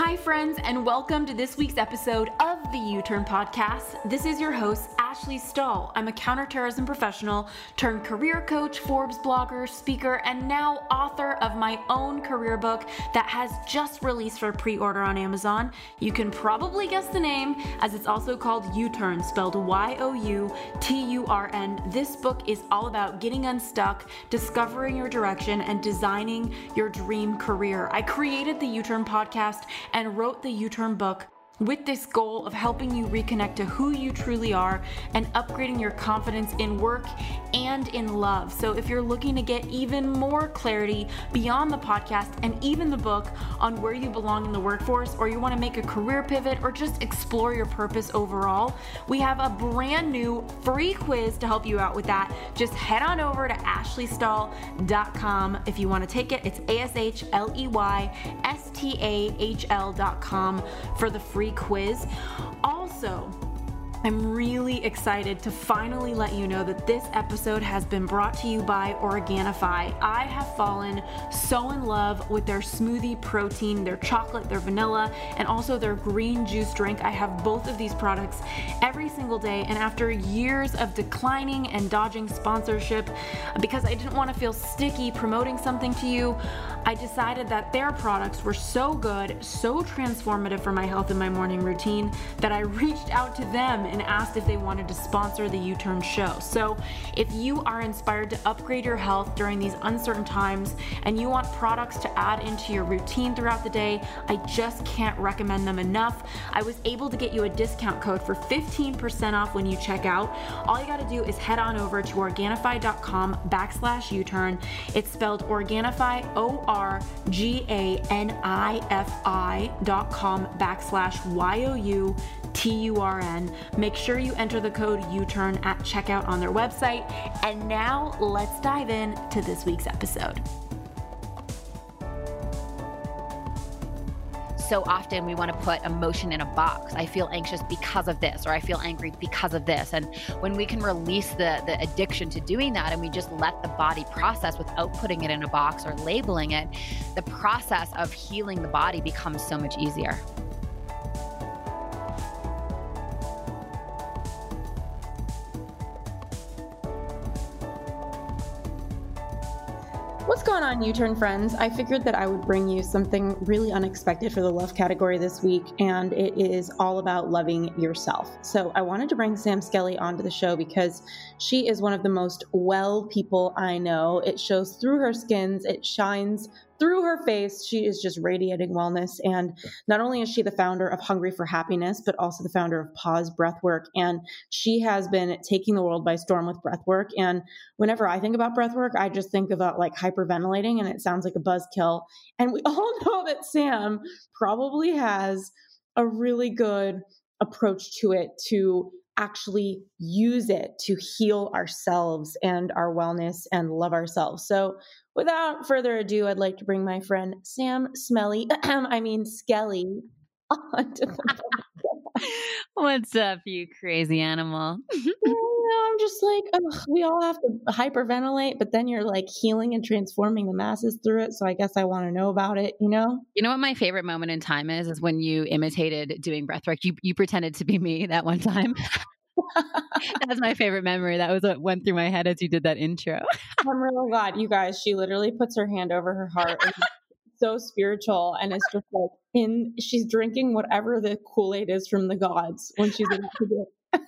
Hi, friends, and welcome to this week's episode of the U Turn Podcast. This is your host, Ashley Stahl. I'm a counterterrorism professional turned career coach, Forbes blogger, speaker, and now author of my own career book that has just released for pre order on Amazon. You can probably guess the name, as it's also called U Turn, spelled Y O U T U R N. This book is all about getting unstuck, discovering your direction, and designing your dream career. I created the U Turn Podcast and wrote the U Turn book with this goal of helping you reconnect to who you truly are and upgrading your confidence in work and in love. So, if you're looking to get even more clarity beyond the podcast and even the book on where you belong in the workforce, or you want to make a career pivot or just explore your purpose overall, we have a brand new free quiz to help you out with that. Just head on over to ashleystahl.com if you want to take it. It's A S H L E Y S T A H L.com for the free free quiz. Also, I'm really excited to finally let you know that this episode has been brought to you by Organifi. I have fallen so in love with their smoothie protein, their chocolate, their vanilla, and also their green juice drink. I have both of these products every single day, and after years of declining and dodging sponsorship because I didn't want to feel sticky promoting something to you, I decided that their products were so good, so transformative for my health and my morning routine that I reached out to them and asked if they wanted to sponsor the U Turn show. So, if you are inspired to upgrade your health during these uncertain times and you want products to add into your routine throughout the day, I just can't recommend them enough. I was able to get you a discount code for 15% off when you check out. All you got to do is head on over to Organifi.com backslash U Turn. It's spelled Organifi, O R G A N I F I dot com backslash Y O U T U R N. Make sure you enter the code U Turn at checkout on their website. And now let's dive in to this week's episode. So often we want to put emotion in a box. I feel anxious because of this, or I feel angry because of this. And when we can release the, the addiction to doing that and we just let the body process without putting it in a box or labeling it, the process of healing the body becomes so much easier. What's going on, U Turn friends? I figured that I would bring you something really unexpected for the love category this week, and it is all about loving yourself. So, I wanted to bring Sam Skelly onto the show because she is one of the most well people I know. It shows through her skins, it shines through her face, she is just radiating wellness. And not only is she the founder of Hungry for Happiness, but also the founder of Pause Breathwork. And she has been taking the world by storm with breathwork. And whenever I think about breathwork, I just think about like hyperventilating, and it sounds like a buzzkill. And we all know that Sam probably has a really good approach to it to actually use it to heal ourselves and our wellness and love ourselves. So, without further ado, I'd like to bring my friend Sam Smelly, I mean Skelly, onto the What's up, you crazy animal? I'm just like, oh, we all have to hyperventilate, but then you're like healing and transforming the masses through it. So I guess I want to know about it, you know? You know what my favorite moment in time is? Is when you imitated doing breathwork. You, you pretended to be me that one time. That's my favorite memory. That was what went through my head as you did that intro. I'm really glad you guys. She literally puts her hand over her heart. so spiritual, and it's just like in. She's drinking whatever the Kool Aid is from the gods when she's about to do it.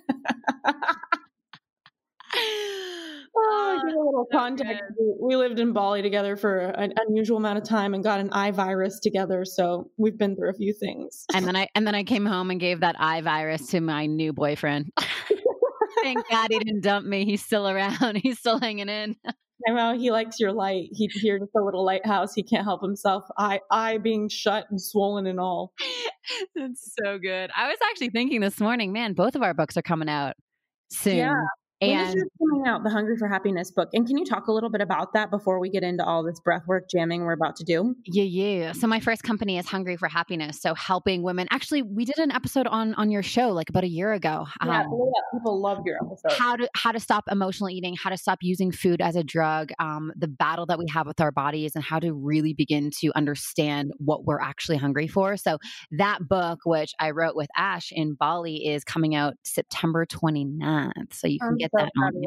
Oh, ah, give a little context. We lived in Bali together for an unusual amount of time and got an eye virus together. So we've been through a few things. And then I and then I came home and gave that eye virus to my new boyfriend. Thank God he didn't dump me. He's still around. He's still hanging in. I know he likes your light. He here's a little lighthouse. He can't help himself. Eye eye being shut and swollen and all. That's so good. I was actually thinking this morning, man, both of our books are coming out soon. Yeah. And when is yours coming out, the Hungry for Happiness book? And can you talk a little bit about that before we get into all this breathwork jamming we're about to do? Yeah, yeah. So my first company is Hungry for Happiness. So helping women. Actually, we did an episode on on your show like about a year ago. Yeah, um, people loved your episode. How to how to stop emotional eating, how to stop using food as a drug, um, the battle that we have with our bodies, and how to really begin to understand what we're actually hungry for. So that book, which I wrote with Ash in Bali, is coming out September 29th. So you can I'm get so that on.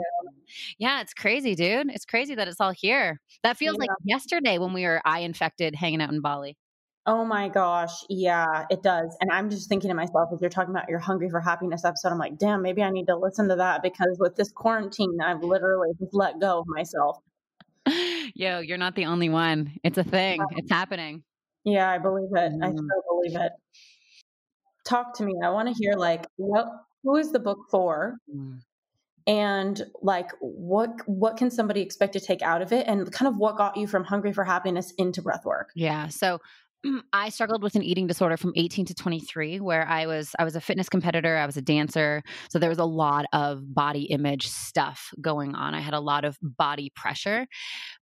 Yeah, it's crazy, dude. It's crazy that it's all here. That feels yeah. like yesterday when we were eye infected hanging out in Bali. Oh my gosh. Yeah, it does. And I'm just thinking to myself, as you're talking about your Hungry for Happiness episode, I'm like, damn, maybe I need to listen to that because with this quarantine, I've literally just let go of myself. Yo, you're not the only one. It's a thing, it's happening. Yeah, I believe it. Mm. I still believe it. Talk to me. I want to hear, like, what, who is the book for? Mm and like what what can somebody expect to take out of it and kind of what got you from hungry for happiness into breath work yeah so mm, I struggled with an eating disorder from 18 to 23 where I was I was a fitness competitor, I was a dancer, so there was a lot of body image stuff going on. I had a lot of body pressure.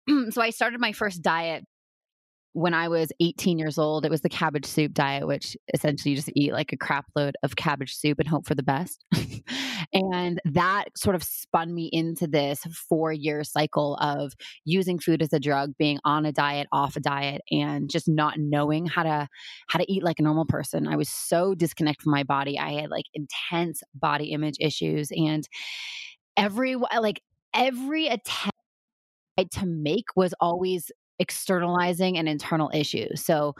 so I started my first diet when I was 18 years old, it was the cabbage soup diet, which essentially you just eat like a crap load of cabbage soup and hope for the best. and that sort of spun me into this four year cycle of using food as a drug, being on a diet, off a diet, and just not knowing how to how to eat like a normal person. I was so disconnected from my body. I had like intense body image issues and every uh, like every attempt to make was always externalizing an internal issue. So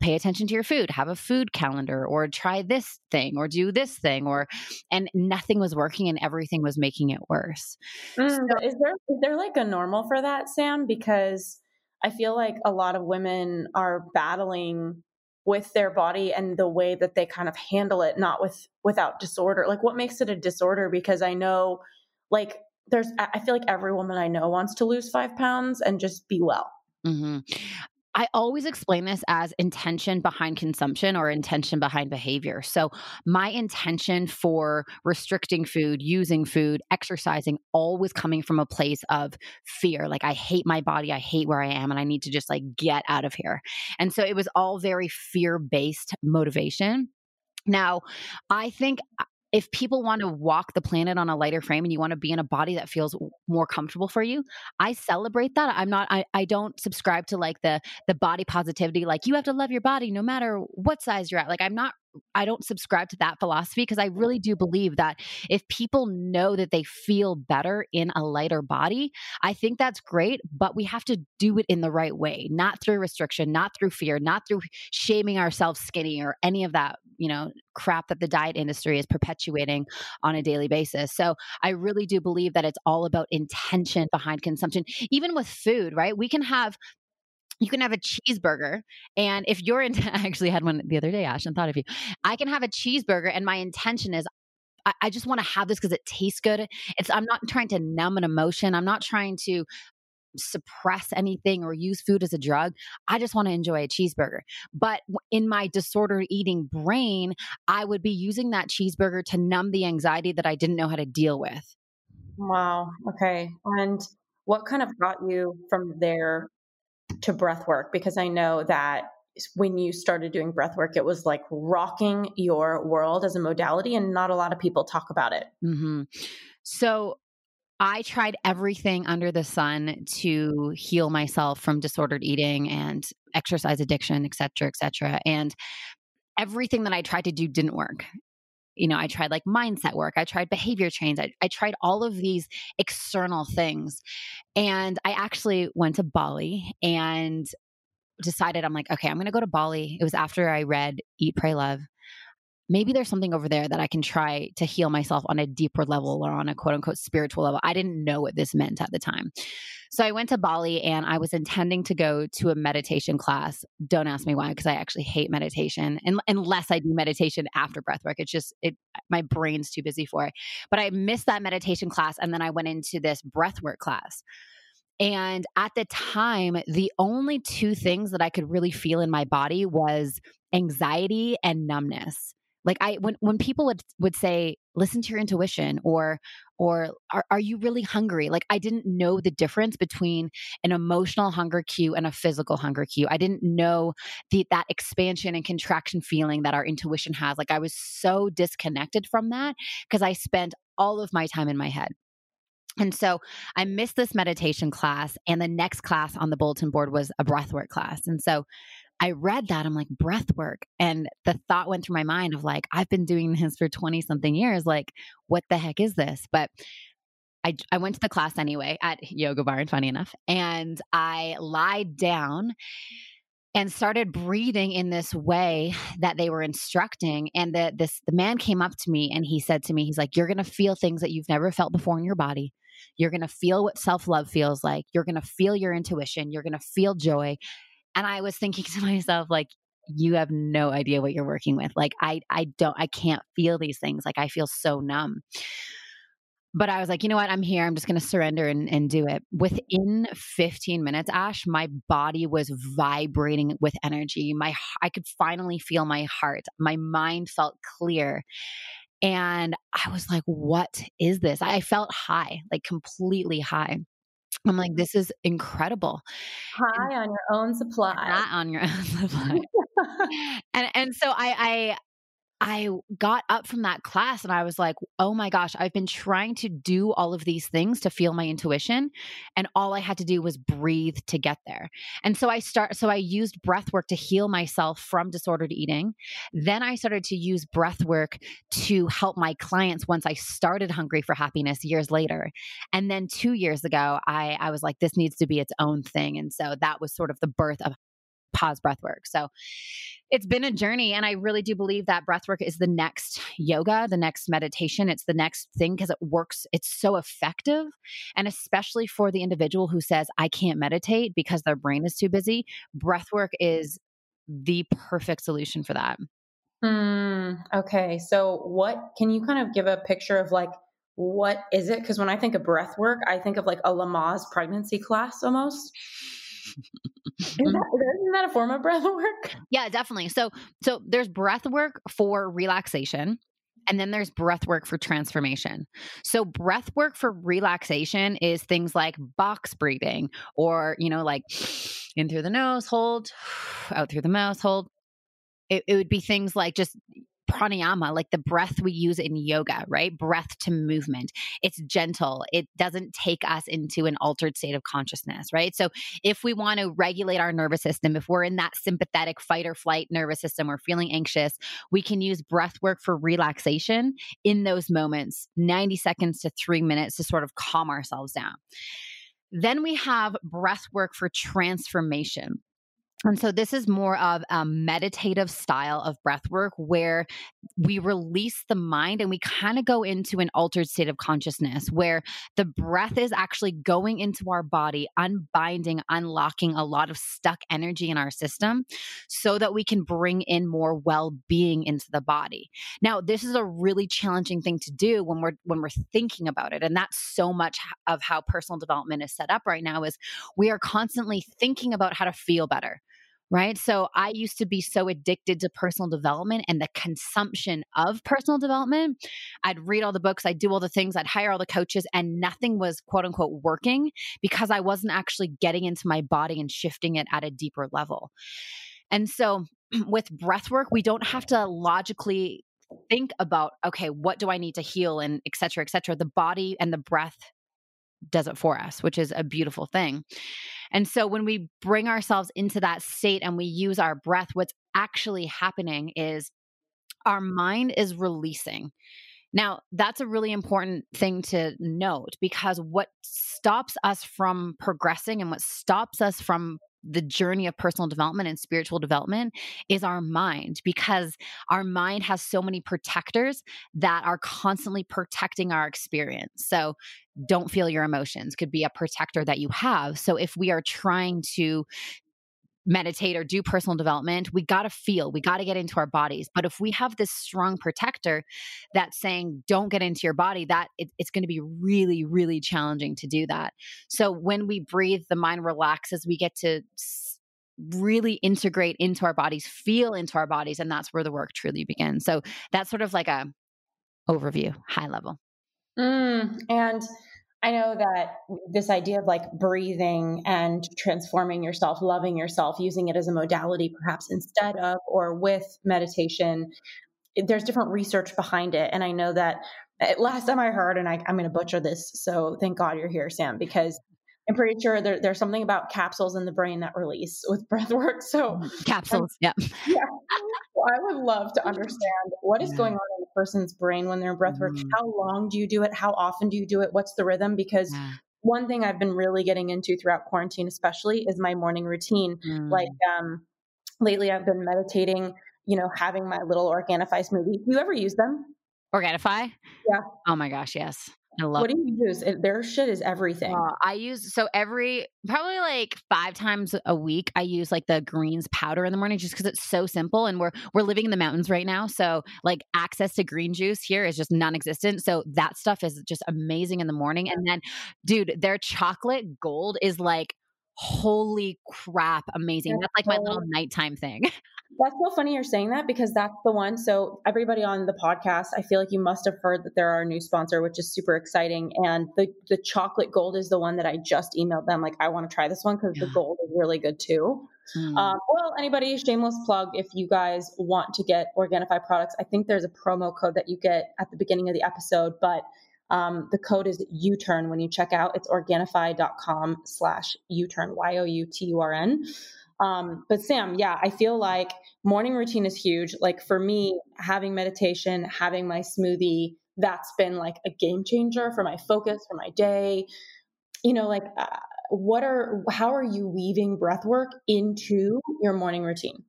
pay attention to your food, have a food calendar or try this thing or do this thing or and nothing was working and everything was making it worse. Mm, so, is there is there like a normal for that, Sam? Because I feel like a lot of women are battling with their body and the way that they kind of handle it not with without disorder. Like what makes it a disorder because I know like there's I feel like every woman I know wants to lose 5 pounds and just be well. Mm-hmm. I always explain this as intention behind consumption or intention behind behavior. So, my intention for restricting food, using food, exercising, always coming from a place of fear. Like, I hate my body, I hate where I am, and I need to just like get out of here. And so, it was all very fear based motivation. Now, I think if people want to walk the planet on a lighter frame and you want to be in a body that feels more comfortable for you i celebrate that i'm not i, I don't subscribe to like the the body positivity like you have to love your body no matter what size you're at like i'm not I don't subscribe to that philosophy because I really do believe that if people know that they feel better in a lighter body, I think that's great, but we have to do it in the right way, not through restriction, not through fear, not through shaming ourselves skinny or any of that, you know, crap that the diet industry is perpetuating on a daily basis. So I really do believe that it's all about intention behind consumption. Even with food, right? We can have you can have a cheeseburger and if you're into i actually had one the other day ash and thought of you i can have a cheeseburger and my intention is I, just want to have this because it tastes good it's i'm not trying to numb an emotion i'm not trying to suppress anything or use food as a drug. I just want to enjoy a cheeseburger. But in my disordered eating brain, I would be using that cheeseburger to numb the anxiety that I didn't know how to deal with. Wow. Okay. And what kind of got you from there to breath work because I know that when you started doing breath work, it was like rocking your world as a modality, and not a lot of people talk about it. Mm-hmm. So, I tried everything under the sun to heal myself from disordered eating and exercise addiction, et cetera, et cetera. And everything that I tried to do didn't work you know, I tried like mindset work, I tried behavior change, I, I tried all of these external things. And I actually went to Bali and decided I'm like, okay, I'm going to go to Bali. It was after I read Eat, Pray, Love maybe there's something over there that I can try to heal myself on a deeper level or on a quote unquote spiritual level. I didn't know what this meant at the time. So I went to Bali and I was intending to go to a meditation class. Don't ask me why, because I actually hate meditation and, unless I do meditation after breath work. It's just, it, my brain's too busy for it. But I missed that meditation class and then I went into this breath work class. And at the time, the only two things that I could really feel in my body was anxiety and numbness like i when when people would would say listen to your intuition or or are, are you really hungry? Like i didn't know the difference between an emotional hunger cue and a physical hunger cue. I didn't know the, that expansion and contraction feeling that our intuition has. Like i was so disconnected from that because i spent all of my time in my head. And so I missed this meditation class, and the next class on the bulletin board was a breathwork class. And so I read that. I'm like, breath work. And the thought went through my mind of like, I've been doing this for 20 something years. Like, what the heck is this? But I, I went to the class anyway at Yoga Barn, funny enough. And I lied down and started breathing in this way that they were instructing and the this the man came up to me and he said to me he's like you're going to feel things that you've never felt before in your body you're going to feel what self-love feels like you're going to feel your intuition you're going to feel joy and I was thinking to myself, like, you have no idea what you're working with. Like, I, I don't, I can't feel these things. Like, I feel so numb. But I was like, you know what? I'm here. I'm just going to surrender and, and do it. Within 15 minutes, Ash, my body was vibrating with energy. My, I could finally feel my heart. My mind felt clear. And I was like, what is this? I felt high, like completely high. I'm like, this is incredible. High and, on your own supply. Not on your own supply. and and so I I got up from that class and I was like, oh my gosh, I've been trying to do all of these things to feel my intuition. And all I had to do was breathe to get there. And so I start, so I used breath work to heal myself from disordered eating. Then I started to use breath work to help my clients once I started Hungry for Happiness years later. And then two years ago, I, I was like, this needs to be its own thing. And so that was sort of the birth of pause breath work. So it's been a journey. And I really do believe that breath work is the next yoga, the next meditation. It's the next thing because it works. It's so effective. And especially for the individual who says, I can't meditate because their brain is too busy, breath work is the perfect solution for that. Mm, okay. So, what can you kind of give a picture of like, what is it? Because when I think of breath work, I think of like a Lamaze pregnancy class almost. Mm-hmm. Is that, isn't that a form of breath work? Yeah, definitely. So, so there's breath work for relaxation, and then there's breath work for transformation. So, breath work for relaxation is things like box breathing, or you know, like in through the nose, hold, out through the mouth, hold. It, it would be things like just pranayama, like the breath we use in yoga, right? Breath to movement. It's gentle. It doesn't take us into an altered state of consciousness, right? So if we want to regulate our nervous system, if we're in that sympathetic fight or flight nervous system, we're feeling anxious, we can use breath work for relaxation in those moments, 90 seconds to three minutes to sort of calm ourselves down. Then we have breath work for transformation. And so this is more of a meditative style of breath work where we release the mind and we kind of go into an altered state of consciousness where the breath is actually going into our body, unbinding, unlocking a lot of stuck energy in our system so that we can bring in more well-being into the body. Now, this is a really challenging thing to do when we're when we're thinking about it. And that's so much of how personal development is set up right now is we are constantly thinking about how to feel better right? So I used to be so addicted to personal development and the consumption of personal development. I'd read all the books, I'd do all the things, I'd hire all the coaches, and nothing was quote unquote working because I wasn't actually getting into my body and shifting it at a deeper level. And so with breath work, we don't have to logically think about, okay, what do I need to heal and et cetera, et cetera. The body and the breath does it for us, which is a beautiful thing. And so when we bring ourselves into that state and we use our breath, what's actually happening is our mind is releasing. Now, that's a really important thing to note because what stops us from progressing and what stops us from the journey of personal development and spiritual development is our mind because our mind has so many protectors that are constantly protecting our experience. So, don't feel your emotions could be a protector that you have. So, if we are trying to meditate or do personal development, we got to feel, we got to get into our bodies. But if we have this strong protector that's saying, don't get into your body, that it, it's going to be really, really challenging to do that. So when we breathe, the mind relaxes, we get to really integrate into our bodies, feel into our bodies. And that's where the work truly begins. So that's sort of like a overview, high level. Mm, and I know that this idea of like breathing and transforming yourself, loving yourself, using it as a modality perhaps instead of or with meditation, there's different research behind it. And I know that eh, last time I heard, and I, am going to butcher this, so thank God you're here, Sam, because I'm pretty sure there, there's something about capsules in the brain that release with breath work. So capsules, yeah. yeah. I would love to understand what is going on in a person's brain when they're in breath work. Mm. How long do you do it? How often do you do it? What's the rhythm? Because yeah. one thing I've been really getting into throughout quarantine, especially, is my morning routine. Mm. Like um, lately, I've been meditating. You know, having my little Organifi smoothie. Do you ever use them? Organifi? Yeah. Oh my gosh, yes. I love what do you use? Their shit is everything. Uh, I use so every probably like five times a week. I use like the greens powder in the morning just because it's so simple. And we're we're living in the mountains right now, so like access to green juice here is just non-existent. So that stuff is just amazing in the morning. And then, dude, their chocolate gold is like holy crap, amazing. That's like my little nighttime thing. That's so funny you're saying that because that's the one. So, everybody on the podcast, I feel like you must have heard that they're our new sponsor, which is super exciting. And the, the chocolate gold is the one that I just emailed them. Like, I want to try this one because yeah. the gold is really good too. Hmm. Um, well, anybody, shameless plug, if you guys want to get Organifi products, I think there's a promo code that you get at the beginning of the episode, but um, the code is U-turn when you check out. It's Organifi.com slash U-turn, Y-O-U-T-U-R-N. Um, but Sam, yeah, I feel like morning routine is huge. Like for me, having meditation, having my smoothie, that's been like a game changer for my focus, for my day. You know, like uh, what are, how are you weaving breath work into your morning routine?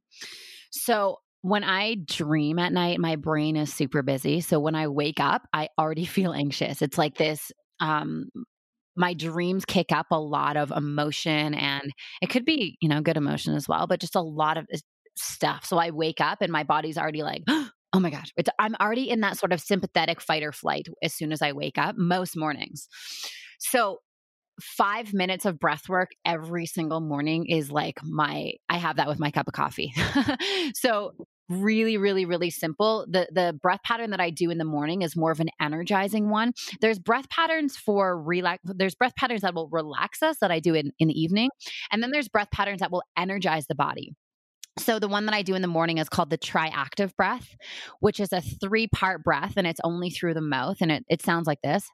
So when I dream at night, my brain is super busy. So when I wake up, I already feel anxious. It's like this um, my dreams kick up a lot of emotion and it could be, you know, good emotion as well, but just a lot of stuff. So I wake up and my body's already like, oh my gosh, I'm already in that sort of sympathetic fight or flight as soon as I wake up most mornings. So five minutes of breath work every single morning is like my i have that with my cup of coffee so really really really simple. The the breath pattern that i do in the morning is more of an energizing one. There's breath patterns for relax there's breath patterns that will relax us that i do in, in the evening and then there's breath patterns that will energize the body. So the one that I do in the morning is called the triactive breath, which is a three part breath and it's only through the mouth and it, it sounds like this.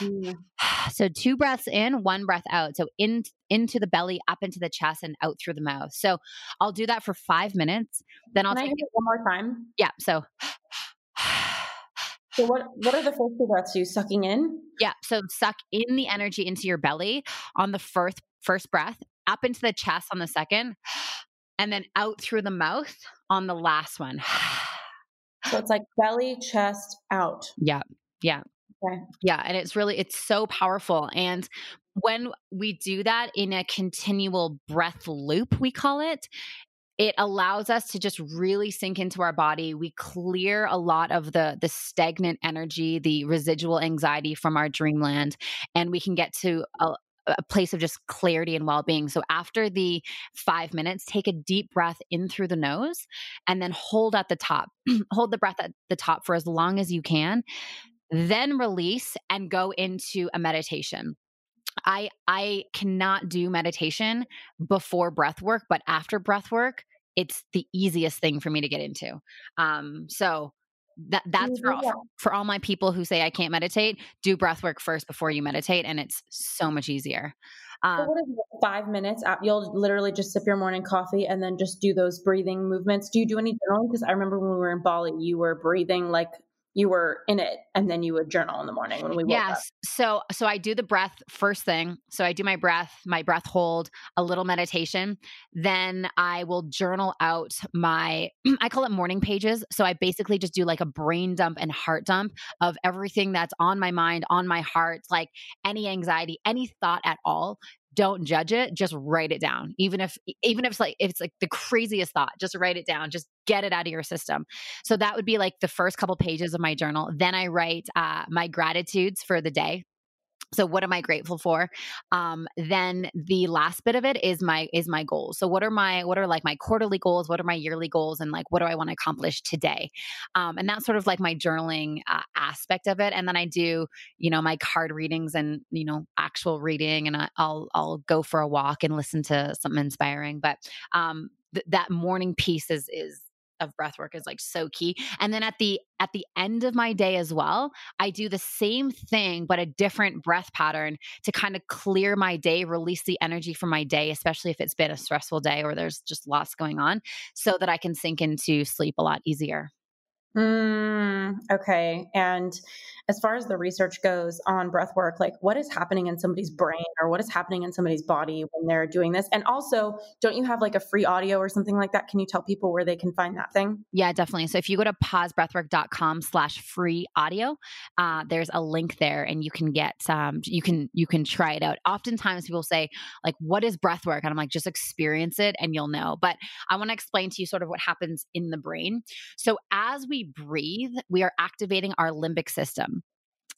Mm. So two breaths in, one breath out. So in into the belly, up into the chest, and out through the mouth. So I'll do that for five minutes. Then I'll Can take it one more time. Yeah. So. So what what are the first two breaths you sucking in? Yeah. So suck in the energy into your belly on the first first breath, up into the chest on the second, and then out through the mouth on the last one. So it's like belly, chest, out. Yeah. Yeah. Yeah. And it's really, it's so powerful. And when we do that in a continual breath loop, we call it, it allows us to just really sink into our body we clear a lot of the the stagnant energy the residual anxiety from our dreamland and we can get to a, a place of just clarity and well-being so after the five minutes take a deep breath in through the nose and then hold at the top hold the breath at the top for as long as you can then release and go into a meditation. I I cannot do meditation before breath work, but after breath work, it's the easiest thing for me to get into. Um, so that that's for all, for all my people who say I can't meditate. Do breath work first before you meditate, and it's so much easier. Um, so what is it, five minutes? You'll literally just sip your morning coffee and then just do those breathing movements. Do you do any journaling? Because I remember when we were in Bali, you were breathing like you were in it and then you would journal in the morning when we woke yes. up. So so I do the breath first thing. So I do my breath, my breath hold, a little meditation. Then I will journal out my I call it morning pages. So I basically just do like a brain dump and heart dump of everything that's on my mind, on my heart, like any anxiety, any thought at all don't judge it just write it down. Even if even if it's like if it's like the craziest thought just write it down just get it out of your system. So that would be like the first couple pages of my journal. Then i write uh, my gratitudes for the day so what am i grateful for? Um, then the last bit of it is my is my goals. So what are my what are like my quarterly goals? What are my yearly goals? And like what do i want to accomplish today? Um, and that's sort of like my journaling uh, aspect of it. And then i do you know my card readings and you know actual reading and I, will i'll go for a walk and listen to something inspiring. But um, th- that morning piece is is of breath work is like so key and then at the at the end of my day as well i do the same thing but a different breath pattern to kind of clear my day release the energy from my day especially if it's been a stressful day or there's just lots going on so that i can sink into sleep a lot easier Mm, okay. And as far as the research goes on breath work, like what is happening in somebody's brain or what is happening in somebody's body when they're doing this? And also, don't you have like a free audio or something like that? Can you tell people where they can find that thing? Yeah, definitely. So if you go to pausebreathwork.com slash free audio, uh, there's a link there and you can get, um, you can, you can try it out. Oftentimes people say like, what is breath work? And I'm like, just experience it and you'll know. But I want to explain to you sort of what happens in the brain. So as we breathe, we are activating our limbic system.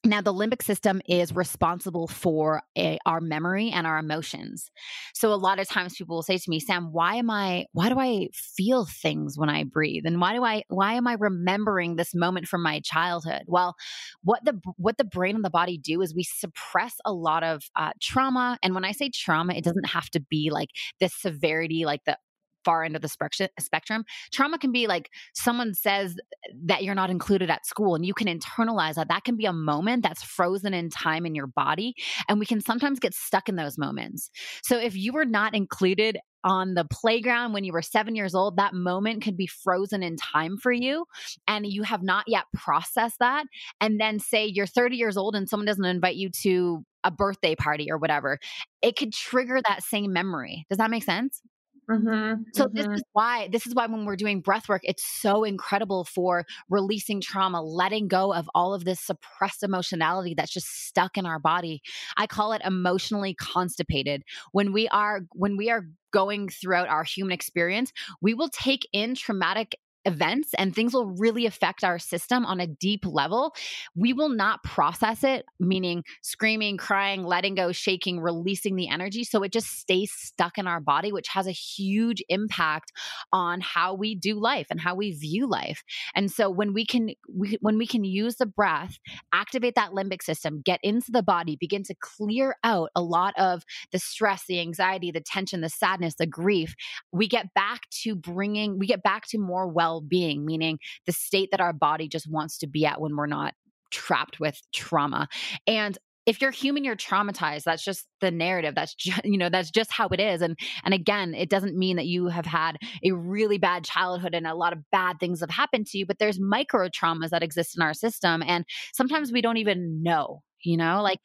Now, the limbic system is responsible for a, our memory and our emotions. So, a lot of times people will say to me, Sam, why am I, why do I feel things when I breathe? And why do I, why am I remembering this moment from my childhood? Well, what the, what the brain and the body do is we suppress a lot of uh, trauma. And when I say trauma, it doesn't have to be like this severity, like the far end of the spectrum. Trauma can be like someone says that you're not included at school and you can internalize that. That can be a moment that's frozen in time in your body. And we can sometimes get stuck in those moments. So if you were not included on the playground when you were seven years old, that moment could be frozen in time for you. And you have not yet processed that. And then say you're 30 years old and someone doesn't invite you to a birthday party or whatever, it could trigger that same memory. Does that make sense? Mm-hmm, so mm-hmm. this is why this is why when we're doing breath work, it's so incredible for releasing trauma, letting go of all of this suppressed emotionality that's just stuck in our body. I call it emotionally constipated. When we are when we are going throughout our human experience, we will take in traumatic events and things will really affect our system on a deep level, we will not process it, meaning screaming, crying, letting go, shaking, releasing the energy. So it just stays stuck in our body, which has a huge impact on how we do life and how we view life. And so when we can, we, when we can use the breath, activate that limbic system, get into the body, begin to clear out a lot of the stress, the anxiety, the tension, the sadness, the grief, we get back to bringing, we get back to more well well being, meaning the state that our body just wants to be at when we're not trapped with trauma. And if you're human you're traumatized. That's just the narrative. That's just you know that's just how it is. And and again it doesn't mean that you have had a really bad childhood and a lot of bad things have happened to you but there's micro traumas that exist in our system and sometimes we don't even know you know? Like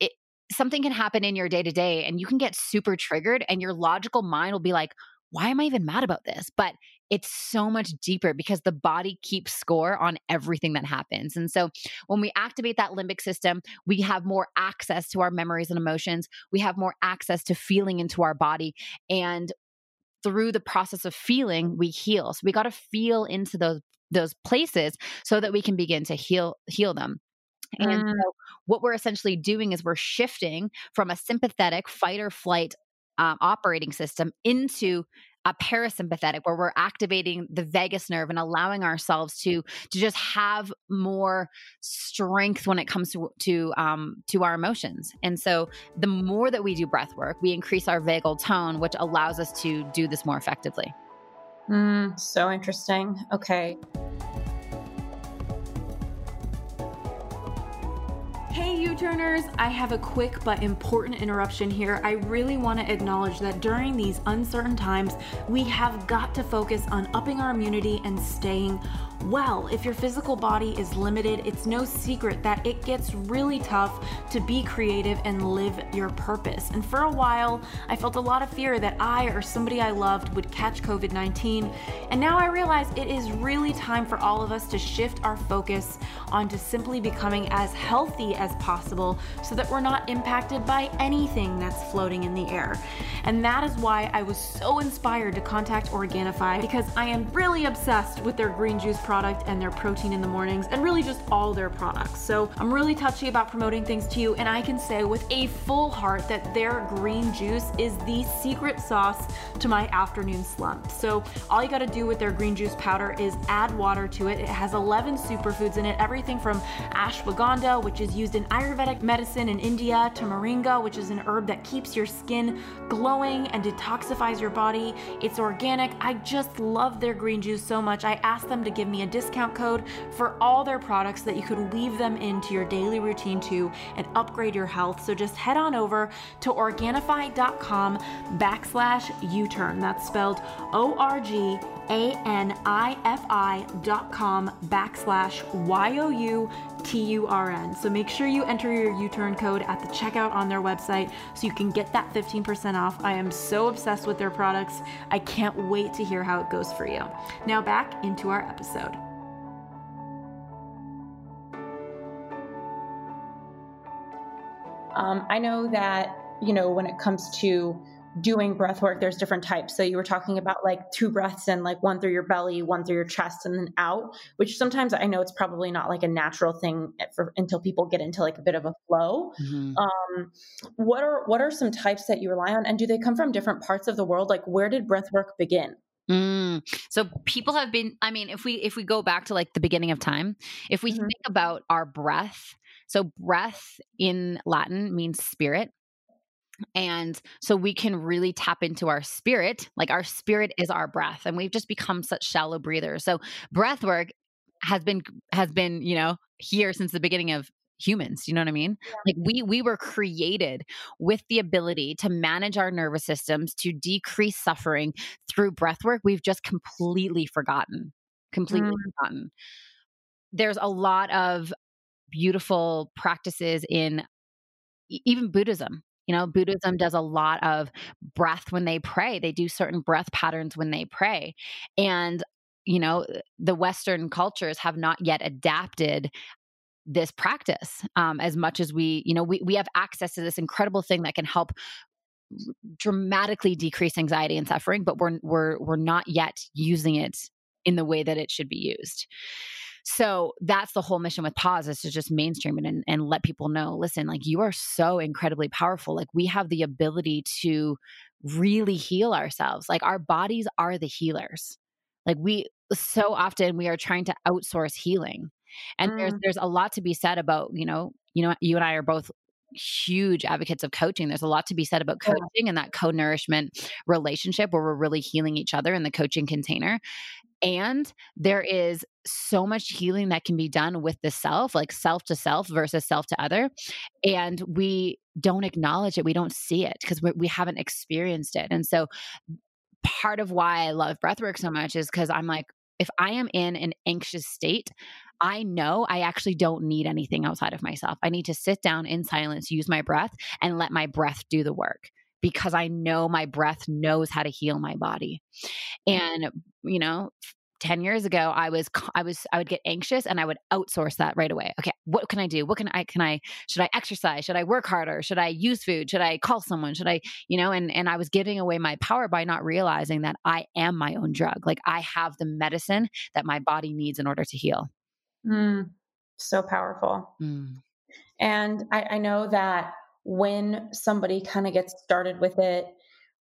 it, something can happen in your day to day and you can get super triggered and your logical mind will be like why am I even mad about this? But it's so much deeper because the body keeps score on everything that happens. And so when we activate that limbic system, we have more access to our memories and emotions. We have more access to feeling into our body. And through the process of feeling, we heal. So we got to feel into those those places so that we can begin to heal heal them. And mm. so what we're essentially doing is we're shifting from a sympathetic fight or flight um, operating system into a parasympathetic where we're activating the vagus nerve and allowing ourselves to to just have more strength when it comes to to um, to our emotions. And so the more that we do breath work we increase our vagal tone which allows us to do this more effectively. Mm, so interesting. Okay Hey U-turners, I have a quick but important interruption here. I really want to acknowledge that during these uncertain times, we have got to focus on upping our immunity and staying well. If your physical body is limited, it's no secret that it gets really tough to be creative and live your purpose. And for a while, I felt a lot of fear that I or somebody I loved would catch COVID 19. And now I realize it is really time for all of us to shift our focus onto simply becoming as healthy as possible so that we're not impacted by anything that's floating in the air. And that is why I was so inspired to contact Organifi because I am really obsessed with their green juice product and their protein in the mornings, and really just all their products. So I'm really touchy about promoting things to you, and I can say with a full heart that their green juice is the secret sauce to my afternoon slump. So all you gotta do with their green juice powder is add water to it. It has 11 superfoods in it, everything from ashwagandha, which is used in Ayurvedic medicine in India, to moringa, which is an herb that keeps your skin glowing and detoxifies your body. It's organic. I just love their green juice so much. I asked them to give me a discount code for all their products that you could weave them into your daily routine too and upgrade your health. So just head on over to Organifi.com backslash U-turn. That's spelled O-R-G a-N-I-F-I dot com backslash Y-O-U-T-U-R-N. So make sure you enter your U-turn code at the checkout on their website so you can get that 15% off. I am so obsessed with their products. I can't wait to hear how it goes for you. Now back into our episode. Um, I know that, you know, when it comes to doing breath work, there's different types. So you were talking about like two breaths and like one through your belly, one through your chest, and then out, which sometimes I know it's probably not like a natural thing for, until people get into like a bit of a flow. Mm-hmm. Um, what are what are some types that you rely on, and do they come from different parts of the world? Like where did breath work begin? Mm. So people have been. I mean, if we if we go back to like the beginning of time, if we mm-hmm. think about our breath, so breath in Latin means spirit. And so we can really tap into our spirit. Like our spirit is our breath, and we've just become such shallow breathers. So breath work has been has been, you know, here since the beginning of humans you know what i mean yeah. like we we were created with the ability to manage our nervous systems to decrease suffering through breath work we've just completely forgotten completely mm. forgotten there's a lot of beautiful practices in even buddhism you know, Buddhism does a lot of breath when they pray. They do certain breath patterns when they pray. And, you know, the Western cultures have not yet adapted this practice um, as much as we, you know, we, we have access to this incredible thing that can help dramatically decrease anxiety and suffering, but we're, we're, we're not yet using it in the way that it should be used. So that's the whole mission with pause is to just mainstream it and, and let people know, listen, like you are so incredibly powerful. Like we have the ability to really heal ourselves. Like our bodies are the healers. Like we so often we are trying to outsource healing. And mm. there's there's a lot to be said about, you know, you know, you and I are both huge advocates of coaching. There's a lot to be said about coaching yeah. and that co-nourishment relationship where we're really healing each other in the coaching container. And there is so much healing that can be done with the self, like self to self versus self to other. And we don't acknowledge it. We don't see it because we, haven't experienced it. And so part of why I love breathwork so much is because I'm like, if I am in an anxious state, I know I actually don't need anything outside of myself. I need to sit down in silence, use my breath, and let my breath do the work because I know my breath knows how to heal my body. And, you know, 10 years ago i was i was i would get anxious and i would outsource that right away. Okay what can i do? What can i can i should i exercise? Should i work harder? Should i use food? Should i call someone? Should i you know and and i was giving away my power by not realizing that i am my own drug. Like i have the medicine that my body needs in order to heal. Mm, so powerful. Mm. and I, I know that when somebody kind of gets started with it,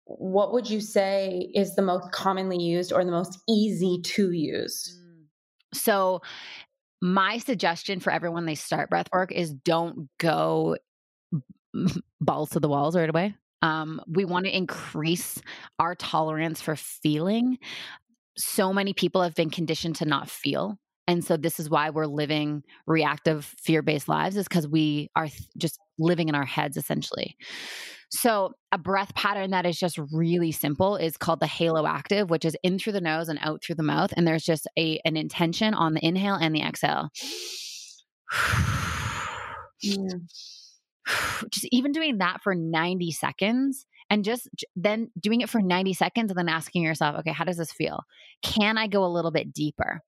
what would you say is the most commonly used or the most easy to use? Mm. So, my suggestion for everyone they start breath work is don't go balls to the walls right away. Um, we want to increase our tolerance for feeling. So many people have been conditioned to not feel. And so this is why we're living reactive fear-based lives is cuz we are th- just living in our heads essentially. So a breath pattern that is just really simple is called the halo active, which is in through the nose and out through the mouth and there's just a an intention on the inhale and the exhale. Yeah. Just even doing that for 90 seconds and just then doing it for 90 seconds and then asking yourself, okay, how does this feel? Can I go a little bit deeper?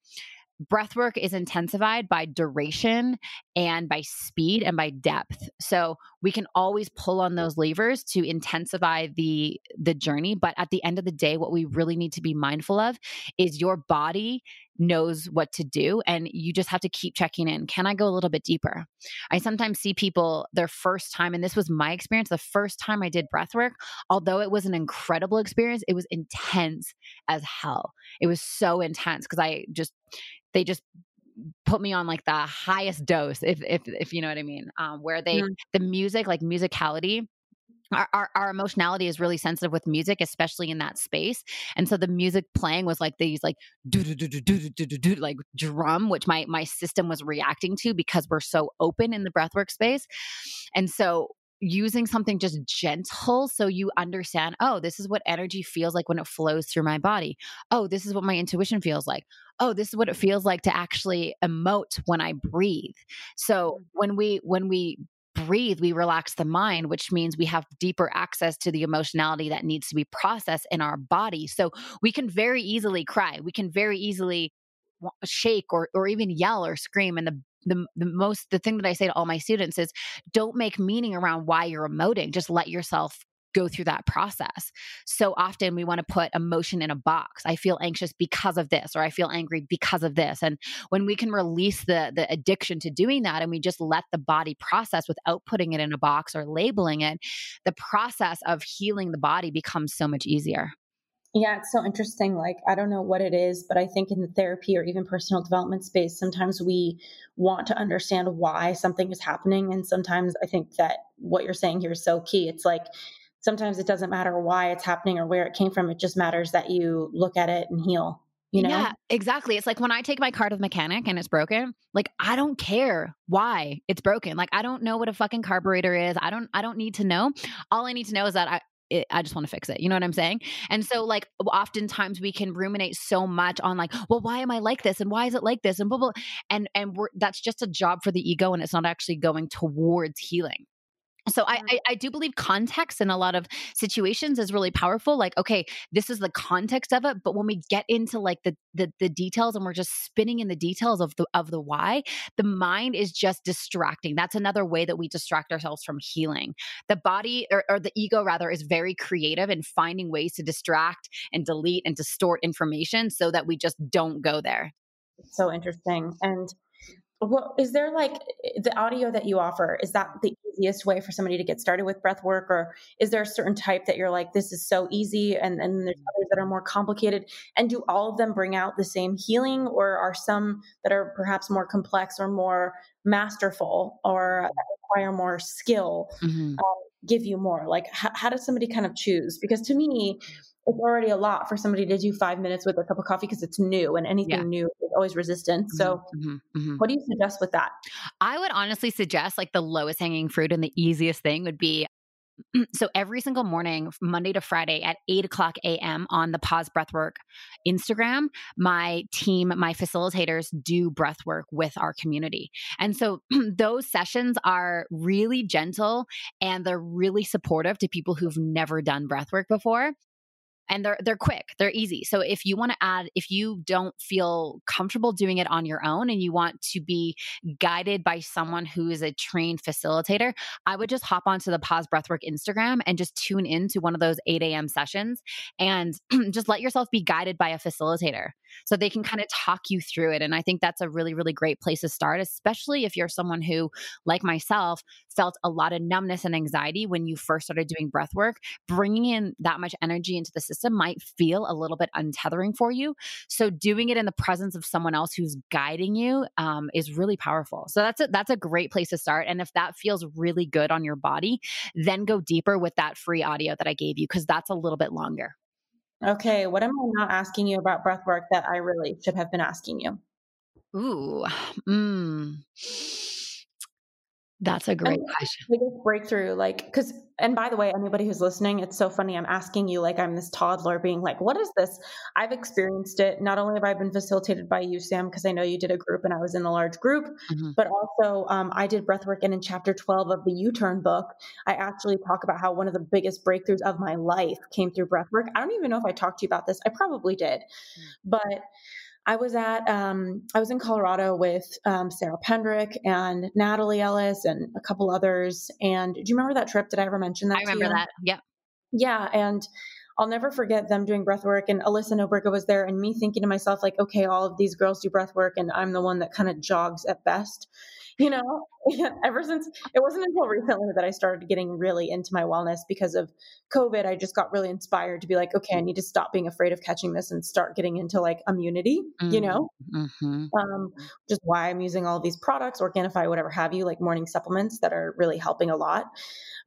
Breath work is intensified by duration and by speed and by depth. So we can always pull on those levers to intensify the the journey but at the end of the day what we really need to be mindful of is your body knows what to do and you just have to keep checking in can i go a little bit deeper i sometimes see people their first time and this was my experience the first time i did breath work although it was an incredible experience it was intense as hell it was so intense because i just they just put me on like the highest dose if if if you know what i mean um where they mm-hmm. the music like musicality our, our, our, emotionality is really sensitive with music, especially in that space. And so the music playing was like these like do do do do do do do do like drum, which my my system was reacting to because we're so open in the breathwork space. And so using something just gentle so you understand oh this is what energy feels like when it flows through my body oh this is what my intuition feels like oh this is what it feels like to actually emote when i breathe so mm. when we when we breathe, we relax the mind, which means we have deeper access to the emotionality that needs to be processed in our body. So we can very easily cry. We can very easily shake or, or even yell or scream. And the, the, the most, the thing that I say to all my students is don't make meaning around why you're emoting. Just let yourself go through that process. So often we want to put emotion in a box. I feel anxious because of this or I feel angry because of this. And when we can release the the addiction to doing that and we just let the body process without putting it in a box or labeling it, the process of healing the body becomes so much easier. Yeah, it's so interesting. Like, I don't know what it is, but I think in the therapy or even personal development space, sometimes we want to understand why something is happening. And sometimes I think that what you're saying here is so key. It's like sometimes it doesn't matter why it's happening or where it came from. It just matters that you look at it and heal. You know? Yeah, exactly. It's like when I take my car to the mechanic and it's broken, like I don't care why it's broken. Like I don't know what a fucking carburetor is. I don't I don't need to know. All I need to know is that I it, I just want to fix it. You know what I'm saying? And so, like, oftentimes we can ruminate so much on, like, well, why am I like this? And why is it like this? And blah, blah. And, and we're, that's just a job for the ego. And it's not actually going towards healing so I, I, I do believe context in a lot of situations is really powerful like okay this is the context of it but when we get into like the, the the details and we're just spinning in the details of the of the why the mind is just distracting. That's another way that we distract ourselves from healing. The body or, or the ego rather is very creative in finding ways to distract and delete and distort information so that we just don't go there. So interesting and well, is there like the audio that you offer? Is that the easiest way for somebody to get started with breath work, or is there a certain type that you're like, this is so easy, and then there's others that are more complicated? And do all of them bring out the same healing, or are some that are perhaps more complex or more masterful, or require more skill, mm-hmm. um, give you more? Like, how, how does somebody kind of choose? Because to me, it's already a lot for somebody to do five minutes with a cup of coffee because it's new and anything yeah. new is always resistant. Mm-hmm, so, mm-hmm, mm-hmm. what do you suggest with that? I would honestly suggest like the lowest hanging fruit and the easiest thing would be so every single morning, Monday to Friday at 8 o'clock a.m. on the Pause Breathwork Instagram, my team, my facilitators do breathwork with our community. And so those sessions are really gentle and they're really supportive to people who've never done breathwork before and they're they're quick they're easy. So if you want to add if you don't feel comfortable doing it on your own and you want to be guided by someone who is a trained facilitator i would just hop onto the pause breathwork instagram and just tune into one of those 8 a.m sessions and just let yourself be guided by a facilitator so they can kind of talk you through it and i think that's a really really great place to start especially if you're someone who like myself felt a lot of numbness and anxiety when you first started doing breath work bringing in that much energy into the system might feel a little bit untethering for you. So doing it in the presence of someone else who's guiding you um, is really powerful. So that's a, that's a great place to start. And if that feels really good on your body, then go deeper with that free audio that I gave you because that's a little bit longer. Okay, what am I not asking you about breath work that I really should have been asking you? Ooh, mm. That's a great question. Biggest breakthrough, like, because, and by the way, anybody who's listening, it's so funny. I'm asking you, like, I'm this toddler being like, what is this? I've experienced it. Not only have I been facilitated by you, Sam, because I know you did a group and I was in a large group, mm-hmm. but also um, I did breathwork. And in chapter 12 of the U Turn book, I actually talk about how one of the biggest breakthroughs of my life came through breathwork. I don't even know if I talked to you about this. I probably did. Mm-hmm. But I was at um, I was in Colorado with um, Sarah Pendrick and Natalie Ellis and a couple others. And do you remember that trip? Did I ever mention that? I remember that. Yeah. Yeah, and I'll never forget them doing breath work and Alyssa Nobriga was there and me thinking to myself, like, okay, all of these girls do breath work and I'm the one that kind of jogs at best you know, ever since it wasn't until recently that I started getting really into my wellness because of COVID. I just got really inspired to be like, okay, I need to stop being afraid of catching this and start getting into like immunity, mm-hmm. you know, mm-hmm. um, just why I'm using all these products, Organifi, whatever have you, like morning supplements that are really helping a lot.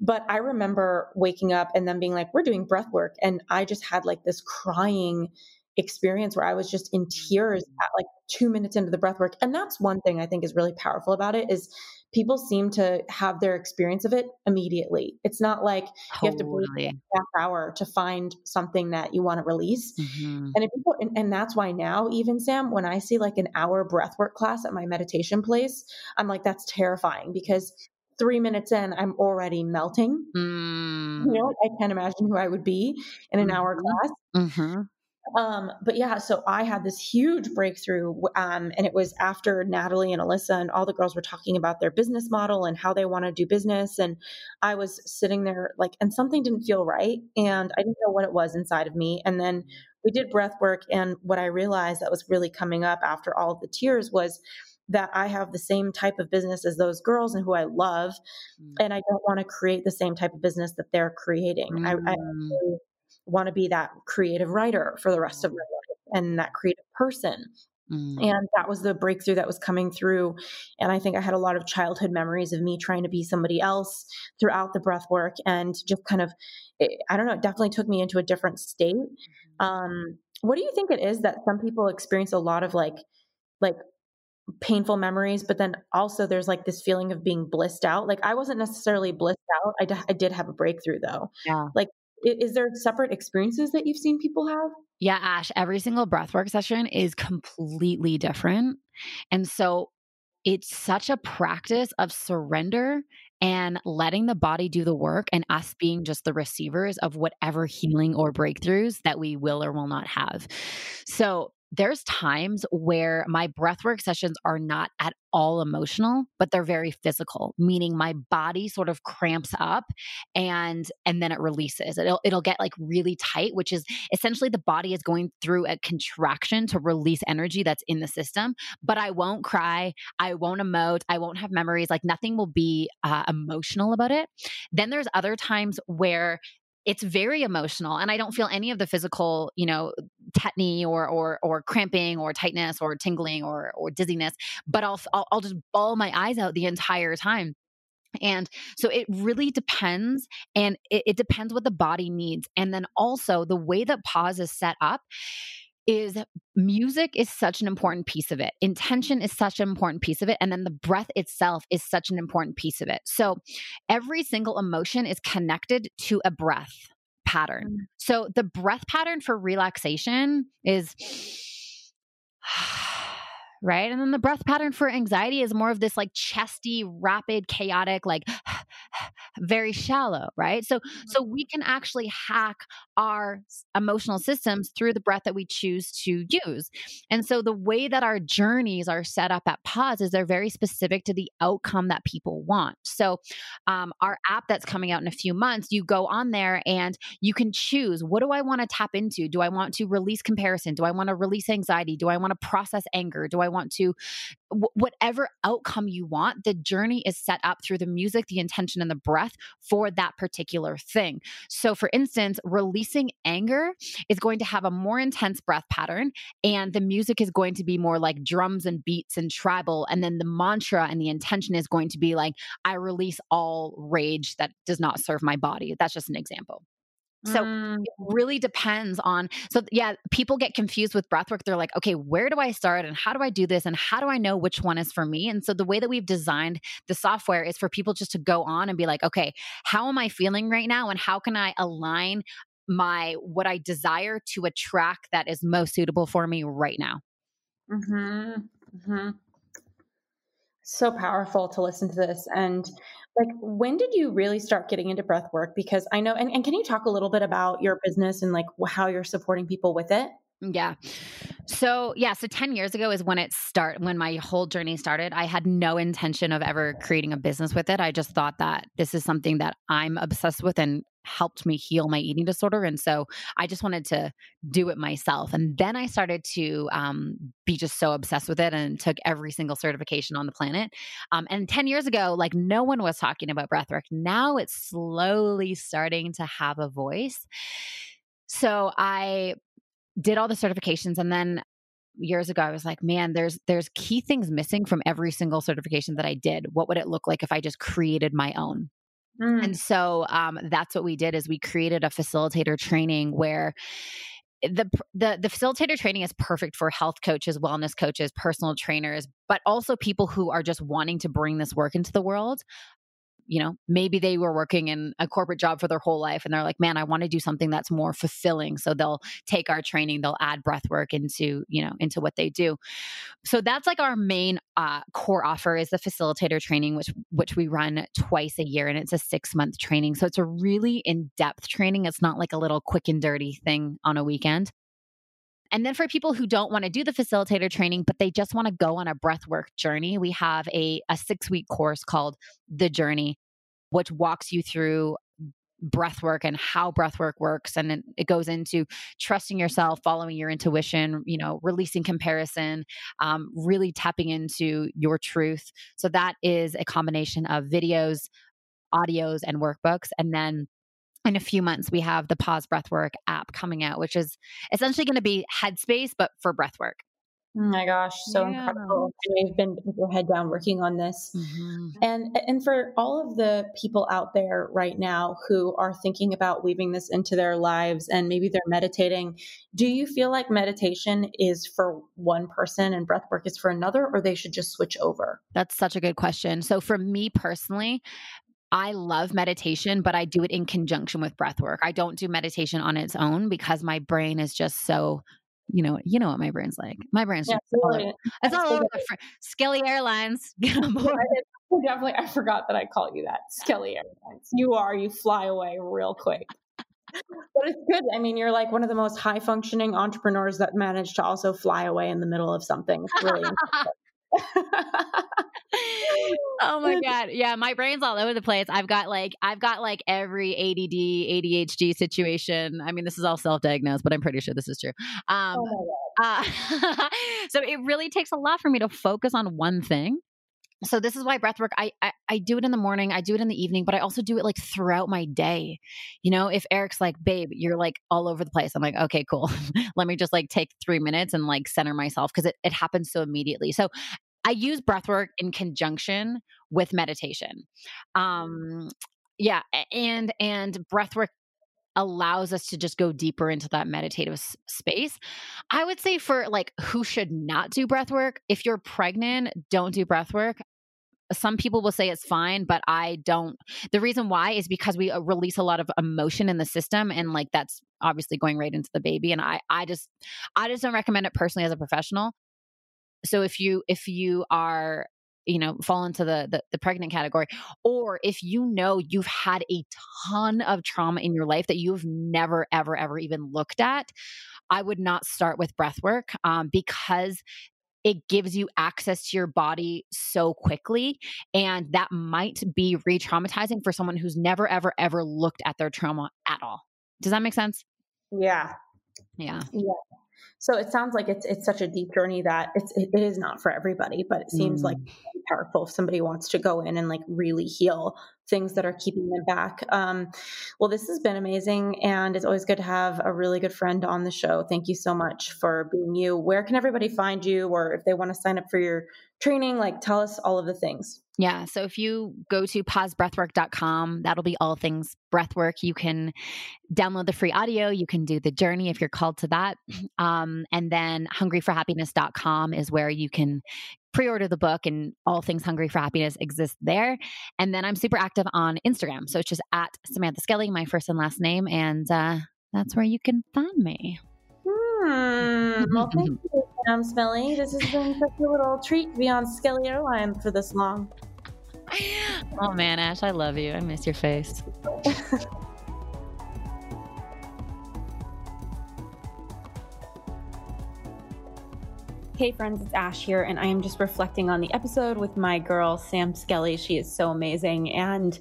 But I remember waking up and then being like, we're doing breath work. And I just had like this crying experience where I was just in tears at like two minutes into the breath work. And that's one thing I think is really powerful about it is people seem to have their experience of it immediately. It's not like totally. you have to breathe a half hour to find something that you want to release. Mm-hmm. And if people, and, and, that's why now, even Sam, when I see like an hour breathwork class at my meditation place, I'm like, that's terrifying because three minutes in, I'm already melting. Mm. You know, I can't imagine who I would be in an mm-hmm. hour class. Mm-hmm. Um, but yeah, so I had this huge breakthrough. Um, and it was after Natalie and Alyssa and all the girls were talking about their business model and how they want to do business. And I was sitting there like, and something didn't feel right. And I didn't know what it was inside of me. And then we did breath work. And what I realized that was really coming up after all of the tears was that I have the same type of business as those girls and who I love. Mm. And I don't want to create the same type of business that they're creating. Mm. I, I mm want to be that creative writer for the rest of my life and that creative person. Mm. And that was the breakthrough that was coming through. And I think I had a lot of childhood memories of me trying to be somebody else throughout the breath work and just kind of, I don't know, it definitely took me into a different state. Mm-hmm. Um, what do you think it is that some people experience a lot of like, like painful memories, but then also there's like this feeling of being blissed out. Like I wasn't necessarily blissed out. I, d- I did have a breakthrough though. Yeah. Like is there separate experiences that you've seen people have? Yeah, Ash, every single breathwork session is completely different. And so it's such a practice of surrender and letting the body do the work and us being just the receivers of whatever healing or breakthroughs that we will or will not have. So there's times where my breathwork sessions are not at all emotional but they're very physical meaning my body sort of cramps up and and then it releases. It'll it'll get like really tight which is essentially the body is going through a contraction to release energy that's in the system but i won't cry i won't emote i won't have memories like nothing will be uh, emotional about it. Then there's other times where it's very emotional and i don't feel any of the physical you know tetany or or or cramping or tightness or tingling or or dizziness but i'll i'll, I'll just bawl my eyes out the entire time and so it really depends, and it, it, depends what the body needs. And then also the way that pause is set up is music is such an important piece of it. Intention is such an important piece of it. And then the breath itself is such an important piece of it. So every single emotion is connected to a breath pattern. Mm. So the breath pattern for relaxation is right? And then the breath pattern for anxiety is more of this like chesty, rapid, chaotic, like very shallow, right? So so we mm-hmm. can actually hack our emotional systems through the breath that we choose to use. And so the way that our journeys are set up at pause is they're very specific to the outcome that people want. So um, our app that's coming out in a few months, you go on there and you can choose what do I want to tap into? Do I want to release comparison? Do I want to release anxiety? Do I want to process anger? Do I want to whatever outcome you want, the journey is set up through the music, the intention, and the breath for that particular thing. So, for instance, releasing anger is going to have a more intense breath pattern, and the music is going to be more like drums and beats and tribal. And then the mantra and the intention is going to be like, I release all rage that does not serve my body. That's just an example. So mm. it really depends on. So, yeah, people get confused with breathwork. They're like, okay, where do I start and how do I do this and how do I know which one is for me? And so, the way that we've designed the software is for people just to go on and be like, okay, how am I feeling right now? And how can I align my what I desire to a track that is most suitable for me right now? Mm-hmm. Mm-hmm. So powerful to listen to this. And like when did you really start getting into breath work because i know and, and can you talk a little bit about your business and like how you're supporting people with it mm, yeah. So, yeah, so 10 years ago is when it start when my whole journey started. I had no intention of ever creating a business with it. I just thought that this is something that I'm obsessed with and helped me heal my eating disorder. And so I just wanted to do it myself. And then I started to um, be just so obsessed with it and took every single certification on the planet. Um, and 10 years ago, like no one was talking about breathwork. Now it's slowly starting to have a voice. So I did all the certifications and then years ago i was like man there's there's key things missing from every single certification that i did what would it look like if i just created my own mm. and so um, that's what we did is we created a facilitator training where the, the the facilitator training is perfect for health coaches wellness coaches personal trainers but also people who are just wanting to bring this work into the world you know, maybe they were working in a corporate job for their whole life and they're like, man, I want to do something that's more fulfilling. So they'll take our training, they'll add breath work into, you know, into what they do. So that's like our main uh, core offer is the facilitator training, which which we run twice a year and it's a six month training. So it's a really in-depth training. It's not like a little quick and dirty thing on a weekend. And then for people who don't want to do the facilitator training, but they just want to go on a breathwork journey, we have a, a six week course called The Journey, which walks you through breathwork and how breathwork works and it goes into trusting yourself following your intuition you know releasing comparison um, really tapping into your truth. So that is a combination of videos audios and workbooks and then in a few months we have the pause breathwork app coming out which is essentially going to be headspace but for breathwork Oh my gosh, so yeah. incredible. We've been with head down working on this. Mm-hmm. And and for all of the people out there right now who are thinking about weaving this into their lives and maybe they're meditating, do you feel like meditation is for one person and breathwork is for another or they should just switch over? That's such a good question. So for me personally, I love meditation, but I do it in conjunction with breath work. I don't do meditation on its own because my brain is just so you know, you know what my brain's like. My brain's yeah, just all over, it's all over the fr- Skelly Airlines. Definitely, I forgot that I call you that. Skelly Airlines. You are. You fly away real quick. but it's good. I mean, you're like one of the most high functioning entrepreneurs that managed to also fly away in the middle of something. It's really oh my god yeah my brain's all over the place i've got like i've got like every add adhd situation i mean this is all self-diagnosed but i'm pretty sure this is true um oh uh, so it really takes a lot for me to focus on one thing so this is why breath work I, I, I do it in the morning i do it in the evening but i also do it like throughout my day you know if eric's like babe you're like all over the place i'm like okay cool let me just like take three minutes and like center myself because it, it happens so immediately so I use breath work in conjunction with meditation. Um, yeah, and and breath work allows us to just go deeper into that meditative space. I would say for like who should not do breath work, if you're pregnant, don't do breath work. Some people will say it's fine, but I don't. The reason why is because we uh, release a lot of emotion in the system and like that's obviously going right into the baby and I I just I just don't recommend it personally as a professional so if you if you are you know fall into the, the, the pregnant category or if you know you've had a ton of trauma in your life that you've never ever ever even looked at i would not start with breath work um, because it gives you access to your body so quickly and that might be re-traumatizing for someone who's never ever ever looked at their trauma at all. Does that make sense? Yeah. Yeah. Yeah so it sounds like it's it's such a deep journey that it's it, it is not for everybody, but it seems mm. like powerful if somebody wants to go in and like really heal things that are keeping them back. Um, well, this has been amazing, and it's always good to have a really good friend on the show. Thank you so much for being you. Where can everybody find you, or if they want to sign up for your training, like tell us all of the things. Yeah. So if you go to pausebreathwork.com, that'll be all things breathwork. You can download the free audio. You can do the journey if you're called to that. Um, and then hungryforhappiness.com is where you can pre-order the book and all things hungry for happiness exist there and then i'm super active on instagram so it's just at samantha skelly my first and last name and uh, that's where you can find me hmm. well thank you sam smelly this has been such a little treat to be on skelly airline for this long oh man ash i love you i miss your face Hey friends, it's Ash here, and I am just reflecting on the episode with my girl Sam Skelly. She is so amazing, and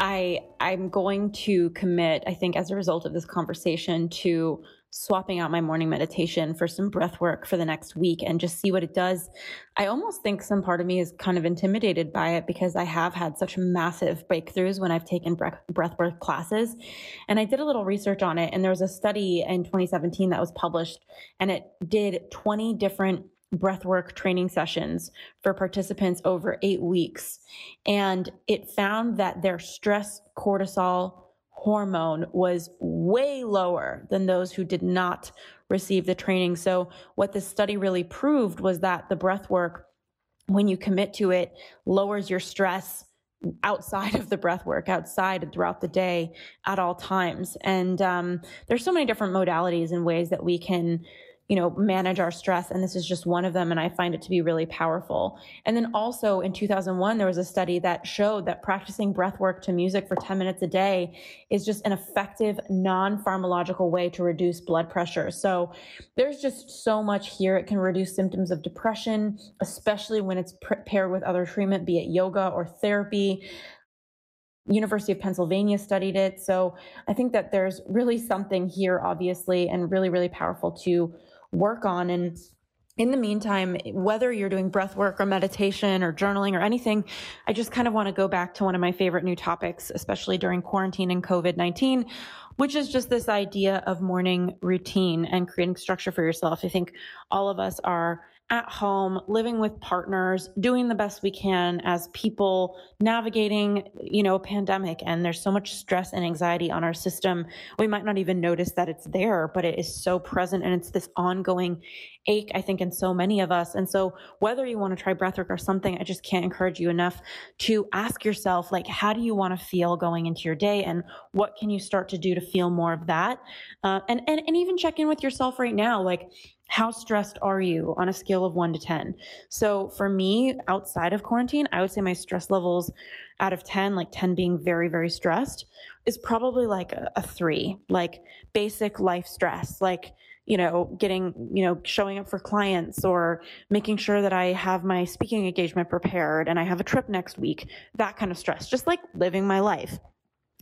I I'm going to commit. I think as a result of this conversation to swapping out my morning meditation for some breath work for the next week and just see what it does. I almost think some part of me is kind of intimidated by it because I have had such massive breakthroughs when I've taken breath, breath work classes. And I did a little research on it, and there was a study in 2017 that was published, and it did 20 different breathwork training sessions for participants over eight weeks. And it found that their stress cortisol hormone was way lower than those who did not receive the training. So, what this study really proved was that the breath work, when you commit to it, lowers your stress outside of the breath work, outside and throughout the day at all times. And um, there's so many different modalities and ways that we can you know, manage our stress. And this is just one of them. And I find it to be really powerful. And then also in 2001, there was a study that showed that practicing breath work to music for 10 minutes a day is just an effective non pharmacological way to reduce blood pressure. So there's just so much here. It can reduce symptoms of depression, especially when it's paired with other treatment, be it yoga or therapy. University of Pennsylvania studied it. So I think that there's really something here, obviously, and really, really powerful to work on. And in the meantime, whether you're doing breath work or meditation or journaling or anything, I just kind of want to go back to one of my favorite new topics, especially during quarantine and COVID 19, which is just this idea of morning routine and creating structure for yourself. I think all of us are at home, living with partners, doing the best we can as people navigating, you know, a pandemic. And there's so much stress and anxiety on our system. We might not even notice that it's there, but it is so present and it's this ongoing ache, I think, in so many of us. And so whether you want to try breathwork or something, I just can't encourage you enough to ask yourself, like, how do you want to feel going into your day? And what can you start to do to feel more of that? Uh, and, and, and even check in with yourself right now. Like, how stressed are you on a scale of one to 10? So for me, outside of quarantine, I would say my stress levels out of 10, like 10 being very, very stressed, is probably like a, a three, like basic life stress, like, you know, getting, you know, showing up for clients or making sure that I have my speaking engagement prepared and I have a trip next week, that kind of stress, just like living my life.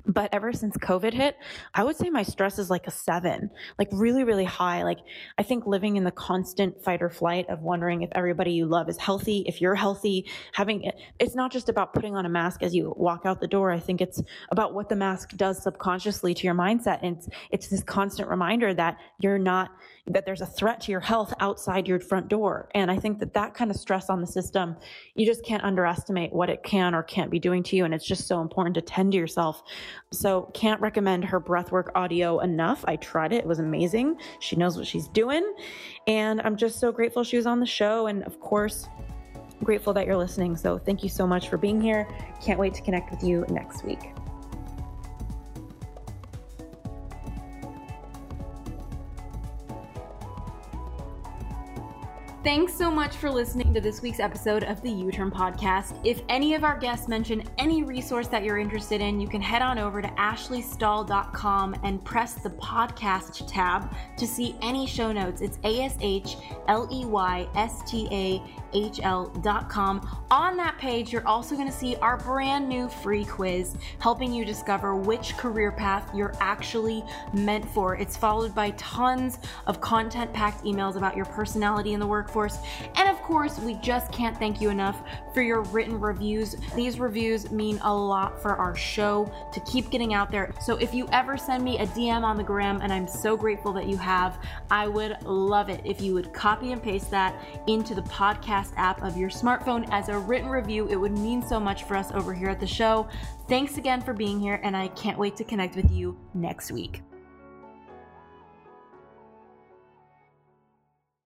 But ever since COVID hit, I would say my stress is like a seven, like really, really high. Like I think living in the constant fight or flight of wondering if everybody you love is healthy, if you're healthy, having it, it's not just about putting on a mask as you walk out the door. I think it's about what the mask does subconsciously to your mindset. And it's, it's this constant reminder that you're not, that there's a threat to your health outside your front door. And I think that that kind of stress on the system, you just can't underestimate what it can or can't be doing to you. And it's just so important to tend to yourself. So can't recommend her breathwork audio enough. I tried it. It was amazing. She knows what she's doing. And I'm just so grateful she was on the show. And of course, grateful that you're listening. So thank you so much for being here. Can't wait to connect with you next week. Thanks so much for listening to this week's episode of the U Turn Podcast. If any of our guests mention any resource that you're interested in, you can head on over to ashleystahl.com and press the podcast tab to see any show notes. It's A S H L E Y S T A H L.com. On that page, you're also going to see our brand new free quiz helping you discover which career path you're actually meant for. It's followed by tons of content packed emails about your personality in the workforce workforce. And of course, we just can't thank you enough for your written reviews. These reviews mean a lot for our show to keep getting out there. So if you ever send me a DM on the gram, and I'm so grateful that you have, I would love it if you would copy and paste that into the podcast app of your smartphone as a written review. It would mean so much for us over here at the show. Thanks again for being here, and I can't wait to connect with you next week.